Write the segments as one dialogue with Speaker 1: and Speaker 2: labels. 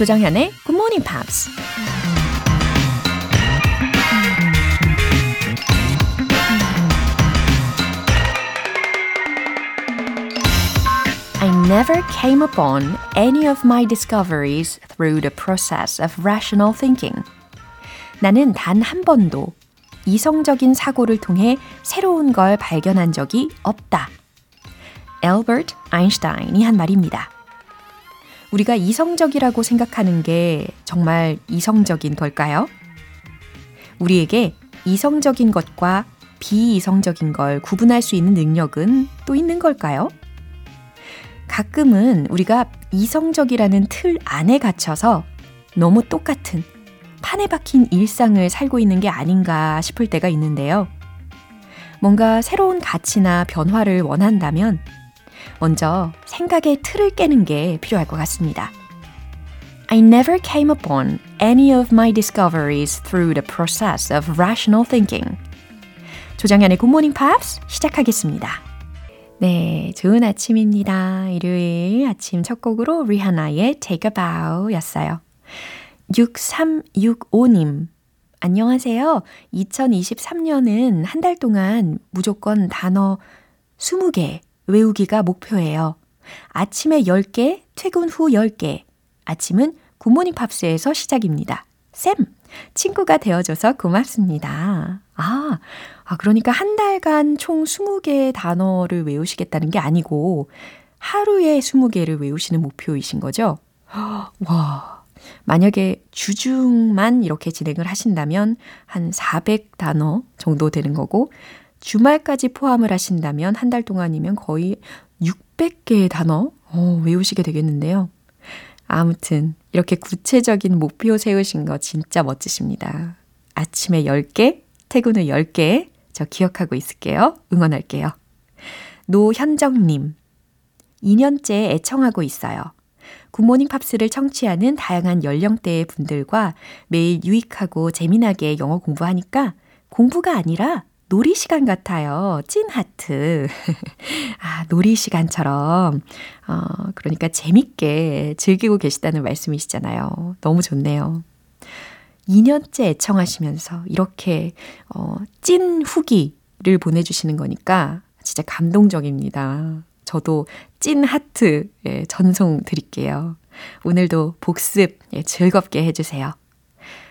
Speaker 1: 조정현의 Good Morning Pops. I never came upon any of my discoveries through the process of rational thinking. 나는 단 한 번도 이성적인 사고를 통해 새로운 걸 발견한 적이 없다. 엘버트 아인슈타인이 한 말입니다. 우리가 이성적이라고 생각하는 게 정말 이성적인 걸까요? 우리에게 이성적인 것과 비이성적인 걸 구분할 수 있는 능력은 또 있는 걸까요? 가끔은 우리가 이성적이라는 틀 안에 갇혀서 너무 똑같은 판에 박힌 일상을 살고 있는 게 아닌가 싶을 때가 있는데요. 뭔가 새로운 가치나 변화를 원한다면 먼저 생각의 틀을 깨는 게 필요할 것 같습니다. I never came upon any of my discoveries through the process of rational thinking. 조정현의 Good Morning Pops 시작하겠습니다. 네, 좋은 아침입니다. 일요일 아침 첫 곡으로 리하나의 Take a Bow 였어요. 6365님. 안녕하세요. 2023년은 한 달 동안 무조건 단어 20개 외우기가 목표예요. 아침에 10개, 퇴근 후 10개. 아침은 굿모닝 팝스에서 시작입니다. 쌤, 친구가 되어줘서 고맙습니다. 아, 아, 그러니까 한 달간 총 20개의 단어를 외우시겠다는 게 아니고 하루에 20개를 외우시는 목표이신 거죠? 와, 만약에 주중만 이렇게 진행을 하신다면 한 400단어 정도 되는 거고 주말까지 포함을 하신다면 한 달 동안이면 거의 600개의 단어 어, 외우시게 되겠는데요. 아무튼 이렇게 구체적인 목표 세우신 거 진짜 멋지십니다. 아침에 10개, 퇴근 후 10개 저 기억하고 있을게요. 응원할게요. 노현정님. 2년째 애청하고 있어요. 굿모닝 팝스를 청취하는 다양한 연령대의 분들과 매일 유익하고 재미나게 영어 공부하니까 공부가 아니라 놀이 시간 같아요. 찐 하트. 아, 놀이 시간처럼. 어, 그러니까 재밌게 즐기고 계시다는 말씀이시잖아요. 너무 좋네요. 2년째 애청하시면서 이렇게 어, 찐 후기를 보내주시는 거니까 진짜 감동적입니다. 저도 찐 하트 예, 전송 드릴게요. 오늘도 복습 예, 즐겁게 해주세요.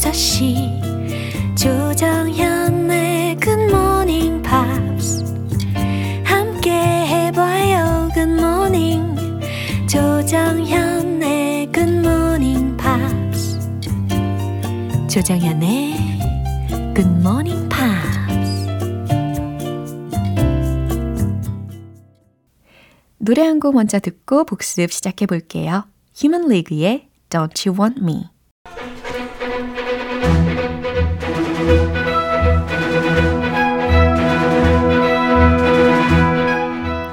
Speaker 1: 6시. 조정현의 굿모닝 팝스 함께 해봐요 good morning 조정현의 굿모닝 팝스 조정현의 굿모닝 팝스 노래 한 곡 먼저 듣고 복습 시작해 볼게요. 휴먼 리그의 Don't You Want Me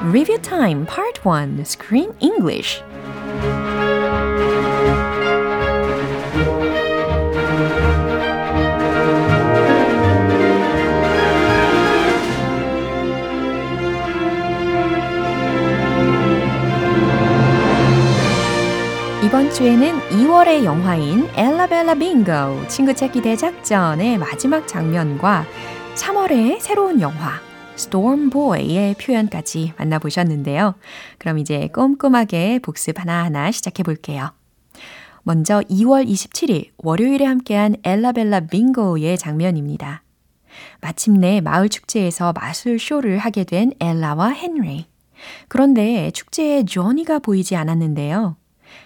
Speaker 1: Review Time Part 1 Screen English. 이번 주에는 2월의 영화인 엘라벨라 빙고 친구 찾기 대작전의 마지막 장면과 3월의 새로운 영화 Storm Boy의 표현까지 만나보셨는데요. 그럼 이제 꼼꼼하게 복습 하나하나 시작해 볼게요. 먼저 2월 27일 월요일에 함께한 엘라벨라 빙고의 장면입니다. 마침내 마을 축제에서 마술 쇼를 하게 된 엘라와 헨리. 그런데 축제에 조니가 보이지 않았는데요.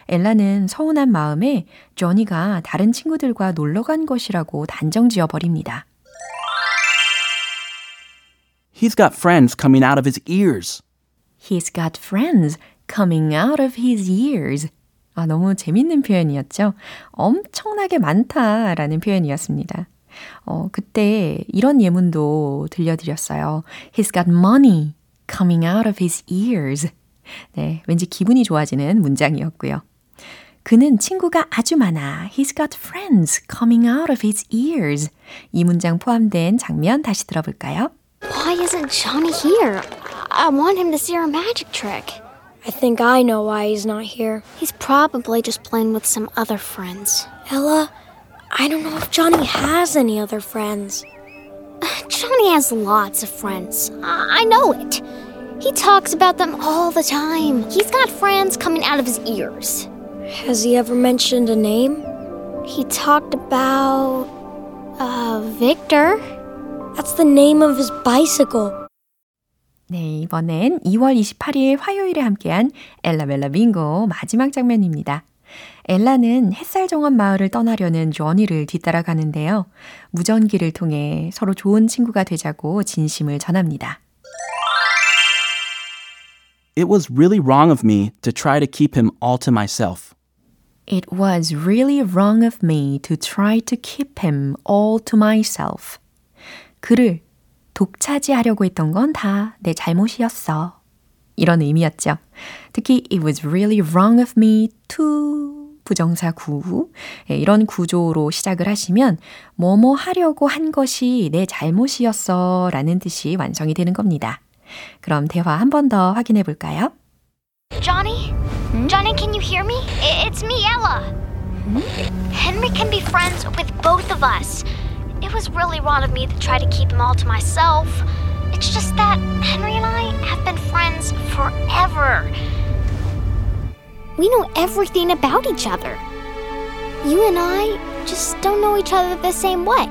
Speaker 1: 엘라는 서운한 마음에 조니가 다른 친구들과 놀러 간 것이라고 단정 지어 버립니다.
Speaker 2: He's got friends coming out of his ears.
Speaker 1: He's got friends coming out of his ears. 아, 너무 재밌는 표현이었죠? 엄청나게 많다라는 표현이었습니다. 어, 그때 이런 예문도 들려드렸어요. He's got money coming out of his ears. 네, 왠지 기분이 좋아지는 문장이었고요. 그는 친구가 아주 많아. He's got friends coming out of his ears. 이 문장 포함된 장면 다시 들어볼까요?
Speaker 3: Why isn't Johnny here? I want him to see our magic trick.
Speaker 4: I think I know why he's not here.
Speaker 3: He's probably just playing with some other friends.
Speaker 4: Ella, I don't know if Johnny has any other friends.
Speaker 3: Johnny has lots of friends. I, I know it. He talks about them all the time. He's got friends coming out of his ears.
Speaker 4: Has he ever mentioned a name?
Speaker 3: He talked about. uh, Victor.
Speaker 4: That's the name of his bicycle.
Speaker 1: 네, 이번엔 2월 28일 화요일에 함께한 엘라벨라 빙고 마지막 장면입니다. 엘라는 햇살 정원 마을을 떠나려는 조니를 뒤따라가는데요. 무전기를 통해 서로 좋은 친구가 되자고 진심을 전합니다.
Speaker 2: It was really wrong of me to try to keep him all to myself.
Speaker 1: It was really wrong of me to try to keep him all to myself. 그를 독차지하려고 했던 건 다 내 잘못이었어. 이런 의미였죠. 특히 it was really wrong of me to 부정사 구 이런 구조로 시작을 하시면 뭐뭐 하려고 한 것이 내 잘못이었어 라는 뜻이 완성이 되는 겁니다. 그럼 대화 한 번 더 확인해 볼까요?
Speaker 3: Johnny? Johnny, can you hear me? It's me, Ella. Henry can be friends with both of us. It was really wrong of me to try to keep them all to myself. It's just that Henry and I have been friends forever. We know everything about each other. You and I just don't know each other the same way.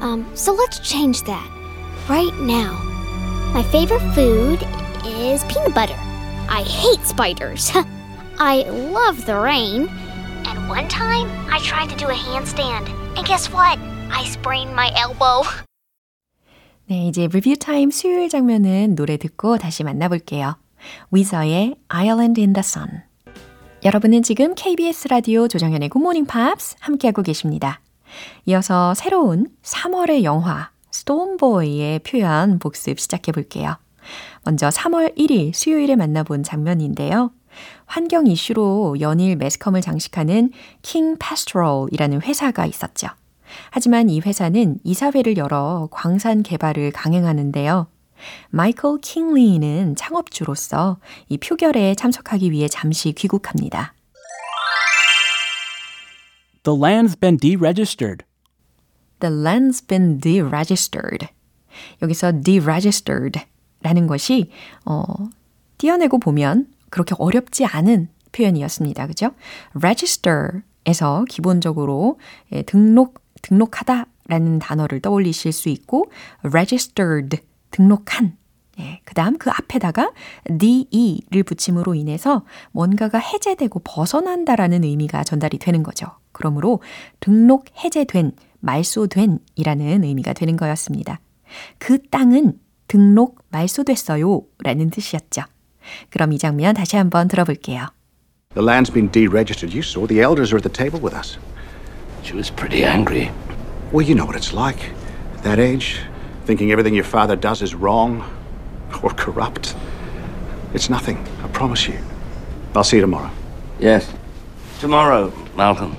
Speaker 3: Um, so let's change that right now. My favorite food is peanut butter. I hate spiders. I love the rain. And one time, I tried to do a handstand. And guess what? I sprained my elbow.
Speaker 1: 네, 이제 리뷰 타임 수요일 장면은 노래 듣고 다시 만나볼게요. 위저의 Island in the Sun. 여러분은 지금 KBS 라디오 조정현의 굿모닝 팝스 함께하고 계십니다. 이어서 새로운 3월의 영화 스톤보이의 표현 복습 시작해 볼게요. 먼저 3월 1일 수요일에 만나본 장면인데요. 환경 이슈로 연일 매스컴을 장식하는 킹 파스트롤이라는 회사가 있었죠. 하지만 이 회사는 이사회를 열어 광산 개발을 강행하는데요. 마이클 킹리는 창업주로서 이 표결에 참석하기 위해 잠시 귀국합니다.
Speaker 2: The land's been deregistered.
Speaker 1: The land's been deregistered. 여기서 deregistered 라는 것이, 어, 띄어내고 보면 그렇게 어렵지 않은 표현이었습니다. 그죠? register에서 기본적으로 예, 등록, 등록하다 라는 단어를 떠올리실 수 있고, registered, 등록한. 예, 그 다음 그 앞에다가 de를 붙임으로 인해서 뭔가가 해제되고 벗어난다라는 의미가 전달이 되는 거죠. 그러므로 등록 해제된, 말소된 이라는 의미가 되는 거였습니다. 그 땅은 등록 말소됐어요 라는 뜻이었죠. 그럼 이 장면 다시 한번 들어볼게요.
Speaker 5: The land's been deregistered. You saw the elders are at the table with us.
Speaker 6: She was pretty angry.
Speaker 5: Well, you know what it's like. At that age, thinking everything your father does is wrong or corrupt. It's nothing, I promise you. I'll see you tomorrow.
Speaker 6: Yes. Tomorrow, Malcolm.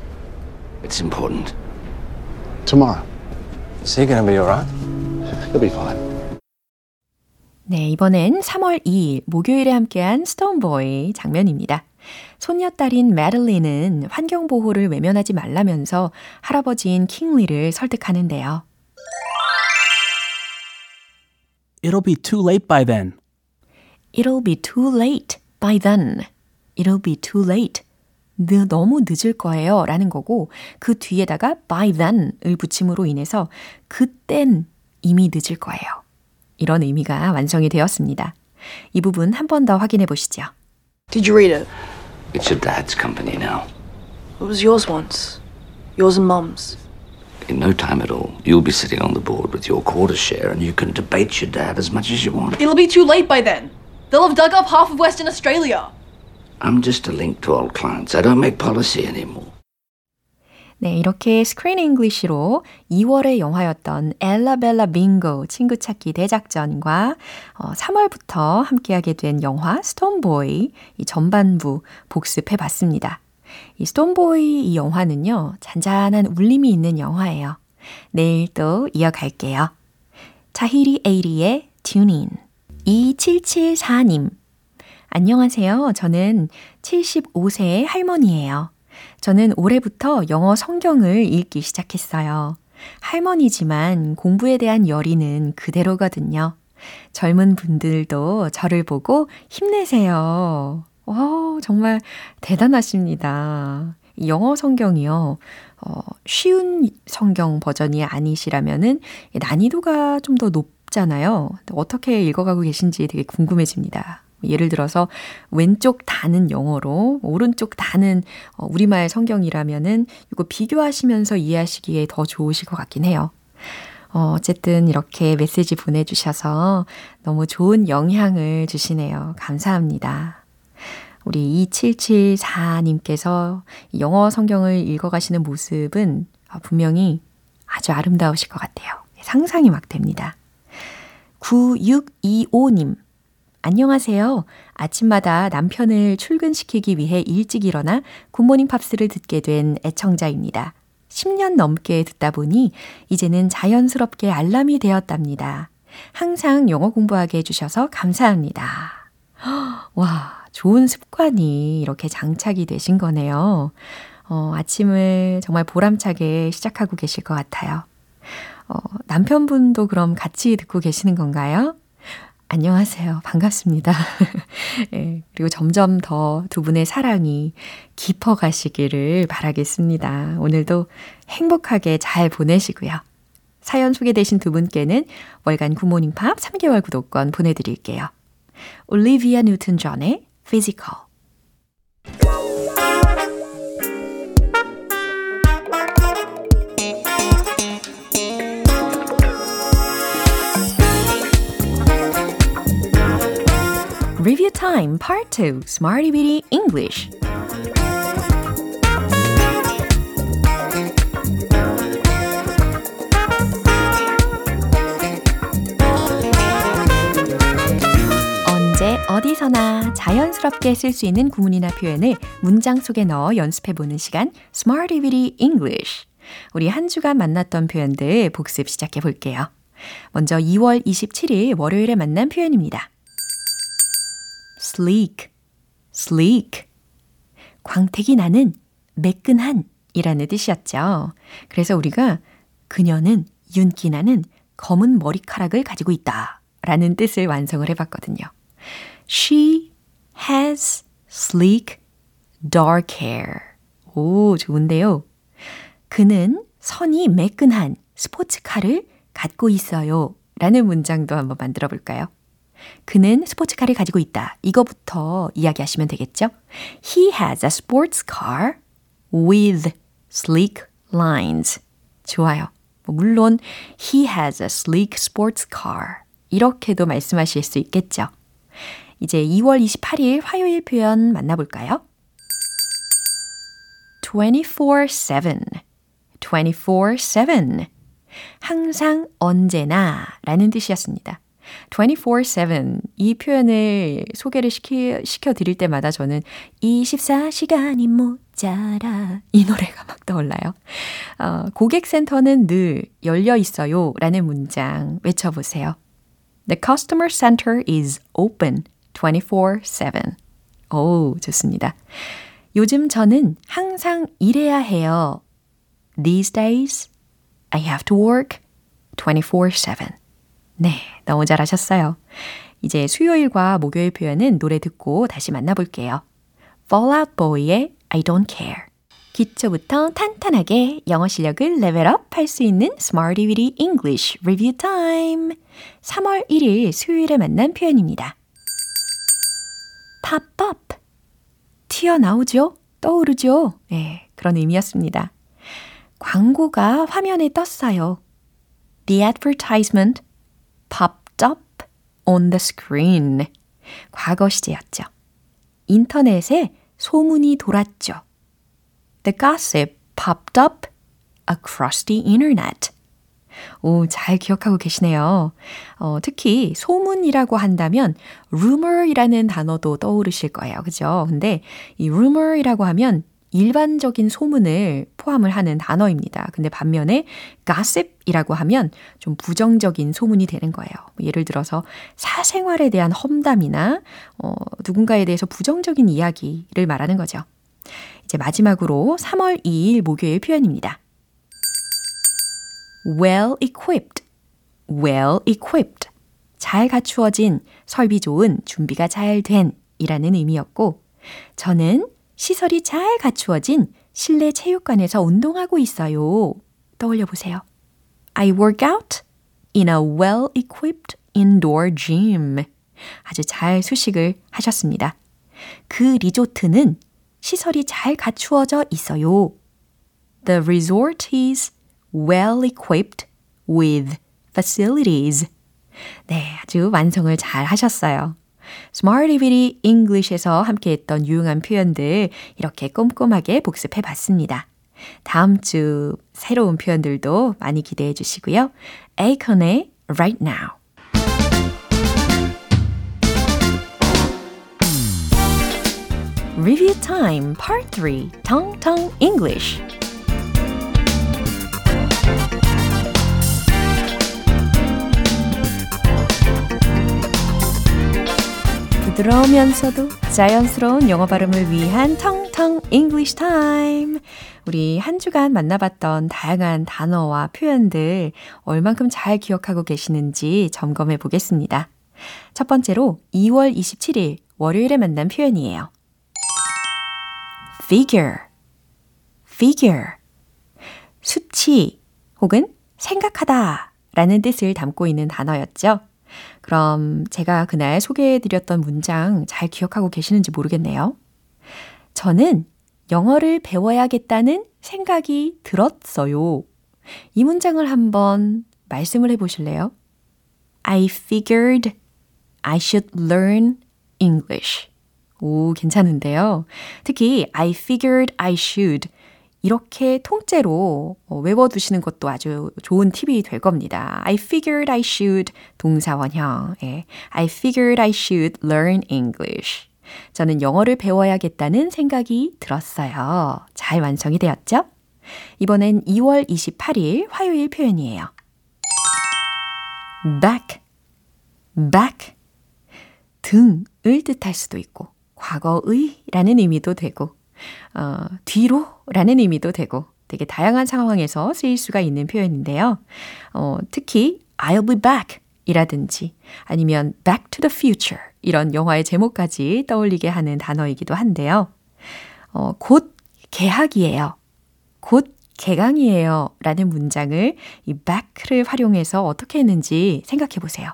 Speaker 6: It's important.
Speaker 5: Tomorrow.
Speaker 7: Is he going to be all right?
Speaker 5: He'll be fine.
Speaker 1: 네, 이번엔 3월 2일 목요일에 함께한 스톤보이 장면입니다. 손녀딸인 메들린은 환경보호를 외면하지 말라면서 할아버지인 킹리를 설득하는데요.
Speaker 2: It'll be too late by then.
Speaker 1: It'll be too late by then. It'll be too late. 느, 너무 늦을 거예요. 라는 거고, 그 뒤에다가 by then을 붙임으로 인해서 그땐 이미 늦을 거예요. 이런 의미가 완성이 되었습니다. 이 부분 한 번 더 확인해 보시죠.
Speaker 8: Did you read it?
Speaker 6: It's your dad's company now.
Speaker 8: It was yours once. Yours and Mum's.
Speaker 6: In no time at all, you'll be sitting on the board with your quarter share and you can debate your dad as much as you want.
Speaker 8: It'll be too late by then. They'll have dug up half of Western Australia.
Speaker 6: I'm just a link to old clients. I don't make policy anymore.
Speaker 1: 네, 이렇게 스크린 잉글리시로 2월의 영화였던 엘라벨라 빙고 친구 찾기 대작전과 어, 3월부터 함께하게 된 영화 스톤보이 이 전반부 복습해 봤습니다. 이 스톤보이 이 영화는요, 잔잔한 울림이 있는 영화예요. 내일 또 이어갈게요. 자히리 에이리의 튜닝 2774님 안녕하세요. 저는 75세의 할머니예요. 저는 올해부터 영어 성경을 읽기 시작했어요. 할머니지만 공부에 대한 열의는 그대로거든요. 젊은 분들도 저를 보고 힘내세요. 와, 정말 대단하십니다. 영어 성경이요. 어, 쉬운 성경 버전이 아니시라면은 난이도가 좀 더 높잖아요. 어떻게 읽어가고 계신지 되게 궁금해집니다. 예를 들어서 왼쪽 다는 영어로 오른쪽 다는 어, 우리말 성경이라면은 이거 비교하시면서 이해하시기에 더 좋으실 것 같긴 해요. 어, 어쨌든 이렇게 메시지 보내주셔서 너무 좋은 영향을 주시네요. 감사합니다. 우리 2774님께서 영어 성경을 읽어가시는 모습은 분명히 아주 아름다우실 것 같아요. 상상이 막 됩니다. 9625님. 안녕하세요. 아침마다 남편을 출근시키기 위해 일찍 일어나 굿모닝 팝스를 듣게 된 애청자입니다. 10년 넘게 듣다 보니 이제는 자연스럽게 알람이 되었답니다. 항상 영어 공부하게 해주셔서 감사합니다. 와, 좋은 습관이 이렇게 장착이 되신 거네요. 어, 아침을 정말 보람차게 시작하고 계실 것 같아요. 어, 남편분도 그럼 같이 듣고 계시는 건가요? 안녕하세요. 반갑습니다. 예, 그리고 점점 더 두 분의 사랑이 깊어 가시기를 바라겠습니다. 오늘도 행복하게 잘 보내시고요. 사연 소개되신 두 분께는 월간 굿모닝 팝 3개월 구독권 보내드릴게요. 올리비아 뉴튼 존의 피지컬 Time Part 2 Smarty Bitty English 언제 어디서나 자연스럽게 쓸 수 있는 구문이나 표현을 문장 속에 넣어 연습해 보는 시간 Smarty Bitty English 우리 한 주간 만났던 표현들 복습 시작해 볼게요. 먼저 2월 27일 월요일에 만난 표현입니다. Sleek, sleek. 광택이 나는 매끈한 이라는 뜻이었죠. 그래서 우리가 그녀는 윤기 나는 검은 머리카락을 가지고 있다 라는 뜻을 완성을 해봤거든요. She has sleek dark hair. 오, 좋은데요. 그는 선이 매끈한 스포츠카를 갖고 있어요. 라는 문장도 한번 만들어 볼까요? 그는 스포츠카를 가지고 있다. 이거부터 이야기하시면 되겠죠? He has a sports car with sleek lines. 좋아요. 물론 he has a sleek sports car. 이렇게도 말씀하실 수 있겠죠. 이제 2월 28일 화요일 표현 만나볼까요? 24-7 24-7 항상 언제나 라는 뜻이었습니다. 24-7 이 표현을 소개를 시키, 시켜드릴 때마다 저는 24시간이 모자라 이 노래가 막 떠올라요. 어, 고객센터는 늘 열려 있어요 라는 문장 외쳐보세요. The customer center is open 24-7. 오, 좋습니다. 요즘 저는 항상 일해야 해요. These days, I have to work 24-7. 네, 너무 잘하셨어요. 이제 수요일과 목요일 표현은 노래 듣고 다시 만나볼게요. Fall Out Boy의 I Don't Care. 기초부터 탄탄하게 영어 실력을 레벨업 할 수 있는 Smarty Weedy English Review Time. 3월 1일 수요일에 만난 표현입니다. pop up. 튀어나오죠? 떠오르죠? 네, 그런 의미였습니다. 광고가 화면에 떴어요. The advertisement popped up on the screen. 과거 시제였죠. 인터넷에 소문이 돌았죠. The gossip popped up across the internet. 오, 잘 기억하고 계시네요. 어, 특히 소문이라고 한다면 rumor이라는 단어도 떠오르실 거예요. 그죠? 근데 이 rumor이라고 하면 일반적인 소문을 포함을 하는 단어입니다. 근데 반면에 gossip이라고 하면 좀 부정적인 소문이 되는 거예요. 뭐 예를 들어서 사생활에 대한 험담이나 어, 누군가에 대해서 부정적인 이야기를 말하는 거죠. 이제 마지막으로 3월 2일 목요일 표현입니다. well equipped, well equipped. 잘 갖추어진, 설비 좋은, 준비가 잘 된 이라는 의미였고, 저는 시설이 잘 갖추어진 실내 체육관에서 운동하고 있어요. 떠올려 보세요. I work out in a well equipped indoor gym. 아주 잘 수식을 하셨습니다. 그 리조트는 시설이 잘 갖추어져 있어요. The resort is well equipped with facilities. 네, 아주 완성을 잘 하셨어요. Smartivity English에서 함께했던 유용한 표현들 이렇게 꼼꼼하게 복습해 봤습니다. 다음 주 새로운 표현들도 많이 기대해 주시고요. 에이컨의 Right Now. Review Time Part 3 Tong Tong English 부드러우면서도 자연스러운 영어 발음을 위한 텅텅 English Time. 우리 한 주간 만나봤던 다양한 단어와 표현들 얼만큼 잘 기억하고 계시는지 점검해 보겠습니다. 첫 번째로 2월 27일 월요일에 만난 표현이에요. figure, figure. 수치 혹은 생각하다 라는 뜻을 담고 있는 단어였죠. 그럼 제가 그날 소개해드렸던 문장 잘 기억하고 계시는지 모르겠네요. 저는 영어를 배워야겠다는 생각이 들었어요. 이 문장을 한번 말씀을 해보실래요? I figured I should learn English. 오, 괜찮은데요. 특히 I figured I should 이렇게 통째로 외워두시는 것도 아주 좋은 팁이 될 겁니다. I figured I should 동사원형. 예. I figured I should learn English. 저는 영어를 배워야겠다는 생각이 들었어요. 잘 완성이 되었죠? 이번엔 2월 28일 화요일 표현이에요. back, back. 등을 뜻할 수도 있고, 과거의 라는 의미도 되고, 어, 뒤로 라는 의미도 되고 되게 다양한 상황에서 쓰일 수가 있는 표현인데요. 어, 특히 I'll be back 이라든지 아니면 Back to the Future 이런 영화의 제목까지 떠올리게 하는 단어이기도 한데요. 어, 곧 개학이에요. 곧 개강이에요. 라는 문장을 이 back를 활용해서 어떻게 했는지 생각해 보세요.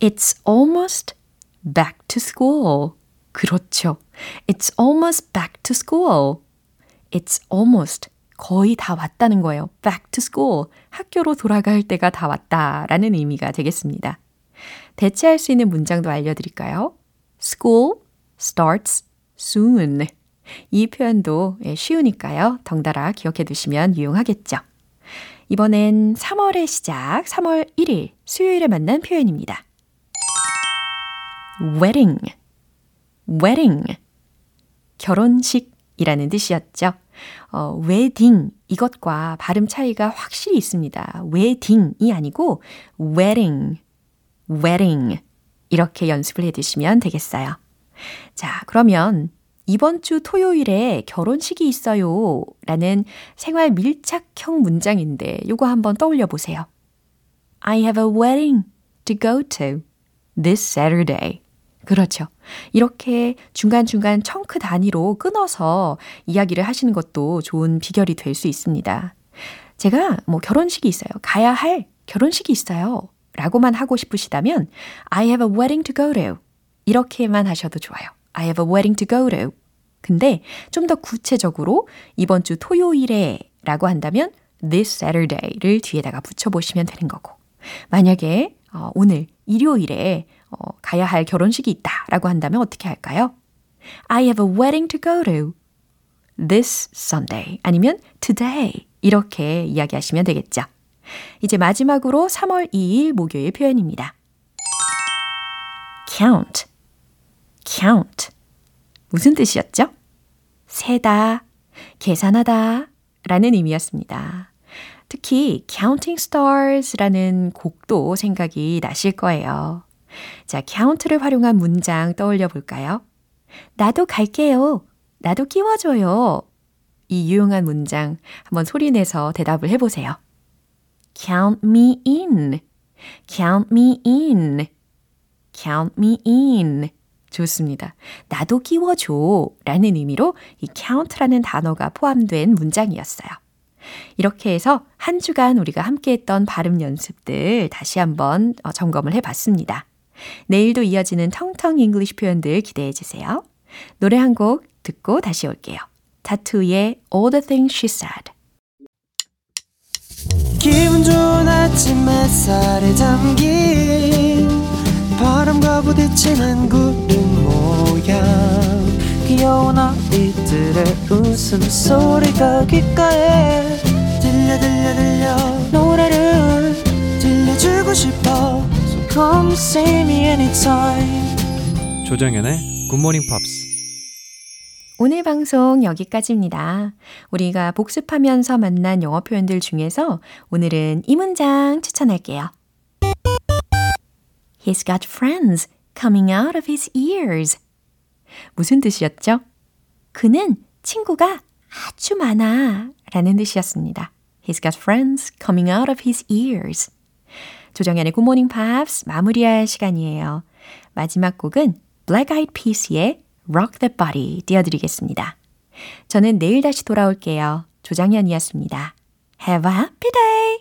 Speaker 1: It's almost back to school. 그렇죠. It's almost back to school. It's almost 거의 다 왔다는 거예요. back to school. 학교로 돌아갈 때가 다 왔다라는 의미가 되겠습니다. 대체할 수 있는 문장도 알려드릴까요? School starts soon. 이 표현도 쉬우니까요. 덩달아 기억해 두시면 유용하겠죠. 이번엔 3월의 시작, 3월 1일 수요일에 만난 표현입니다. wedding. Wedding. 결혼식이라는 뜻이었죠. 어, 웨딩 이것과 발음 차이가 확실히 있습니다. 웨딩이 아니고 wedding, wedding 이렇게 연습을 해 두시면 되겠어요. 자, 그러면 이번 주 토요일에 결혼식이 있어요. 라는 생활 밀착형 문장인데 요거 한번 떠올려 보세요. I have a wedding to go to this Saturday. 그렇죠. 이렇게 중간중간 청크 단위로 끊어서 이야기를 하시는 것도 좋은 비결이 될 수 있습니다. 제가 뭐 결혼식이 있어요. 가야 할 결혼식이 있어요. 라고만 하고 싶으시다면 I have a wedding to go to. 이렇게만 하셔도 좋아요. I have a wedding to go to. 근데 좀 더 구체적으로 이번 주 토요일에 라고 한다면 this Saturday를 뒤에다가 붙여보시면 되는 거고. 만약에 어, 오늘 일요일에 어, 가야 할 결혼식이 있다라고 한다면 어떻게 할까요? I have a wedding to go to this Sunday 아니면 today 이렇게 이야기하시면 되겠죠. 이제 마지막으로 3월 2일 목요일 표현입니다. count, count. 무슨 뜻이었죠? 세다, 계산하다 라는 의미였습니다. 특히 Counting Stars라는 곡도 생각이 나실 거예요. 자, count를 활용한 문장 떠올려 볼까요? 나도 갈게요. 나도 끼워줘요. 이 유용한 문장 한번 소리내서 대답을 해보세요. Count me in. Count me in. Count me in. 좋습니다. 나도 끼워줘 라는 의미로 이 count라는 단어가 포함된 문장이었어요. 이렇게 해서 한 주간 우리가 함께 했던 발음 연습들 다시 한번 점검을 해 봤습니다. 내일도 이어지는 텅텅 English 표현들 기대해 주세요. 노래 한 곡 듣고 다시 올게요. t.A.T.u.의 All the Things She Said.
Speaker 9: 기분 좋은 아침 햇살에 담긴 바람과 부딪히는 구름 모양 귀여운 아이들의 웃음소리가 귓가에 들려 들려 들려 노래를 들려주고 싶어 come see me anytime
Speaker 10: 조정연의 굿모닝 팝스
Speaker 1: 오늘 방송 여기까지입니다. 우리가 복습하면서 만난 영어 표현들 중에서 오늘은 이 문장 추천할게요. He's got friends coming out of his ears. 무슨 뜻이었죠? 그는 친구가 아주 많아 라는 뜻이었습니다. He's got friends coming out of his ears. 조정연의 Good Morning Pops 마무리할 시간이에요. 마지막 곡은 Black Eyed Peas의 Rock That Body 띄워드리겠습니다. 저는 내일 다시 돌아올게요. 조장현이었습니다. Have a happy day!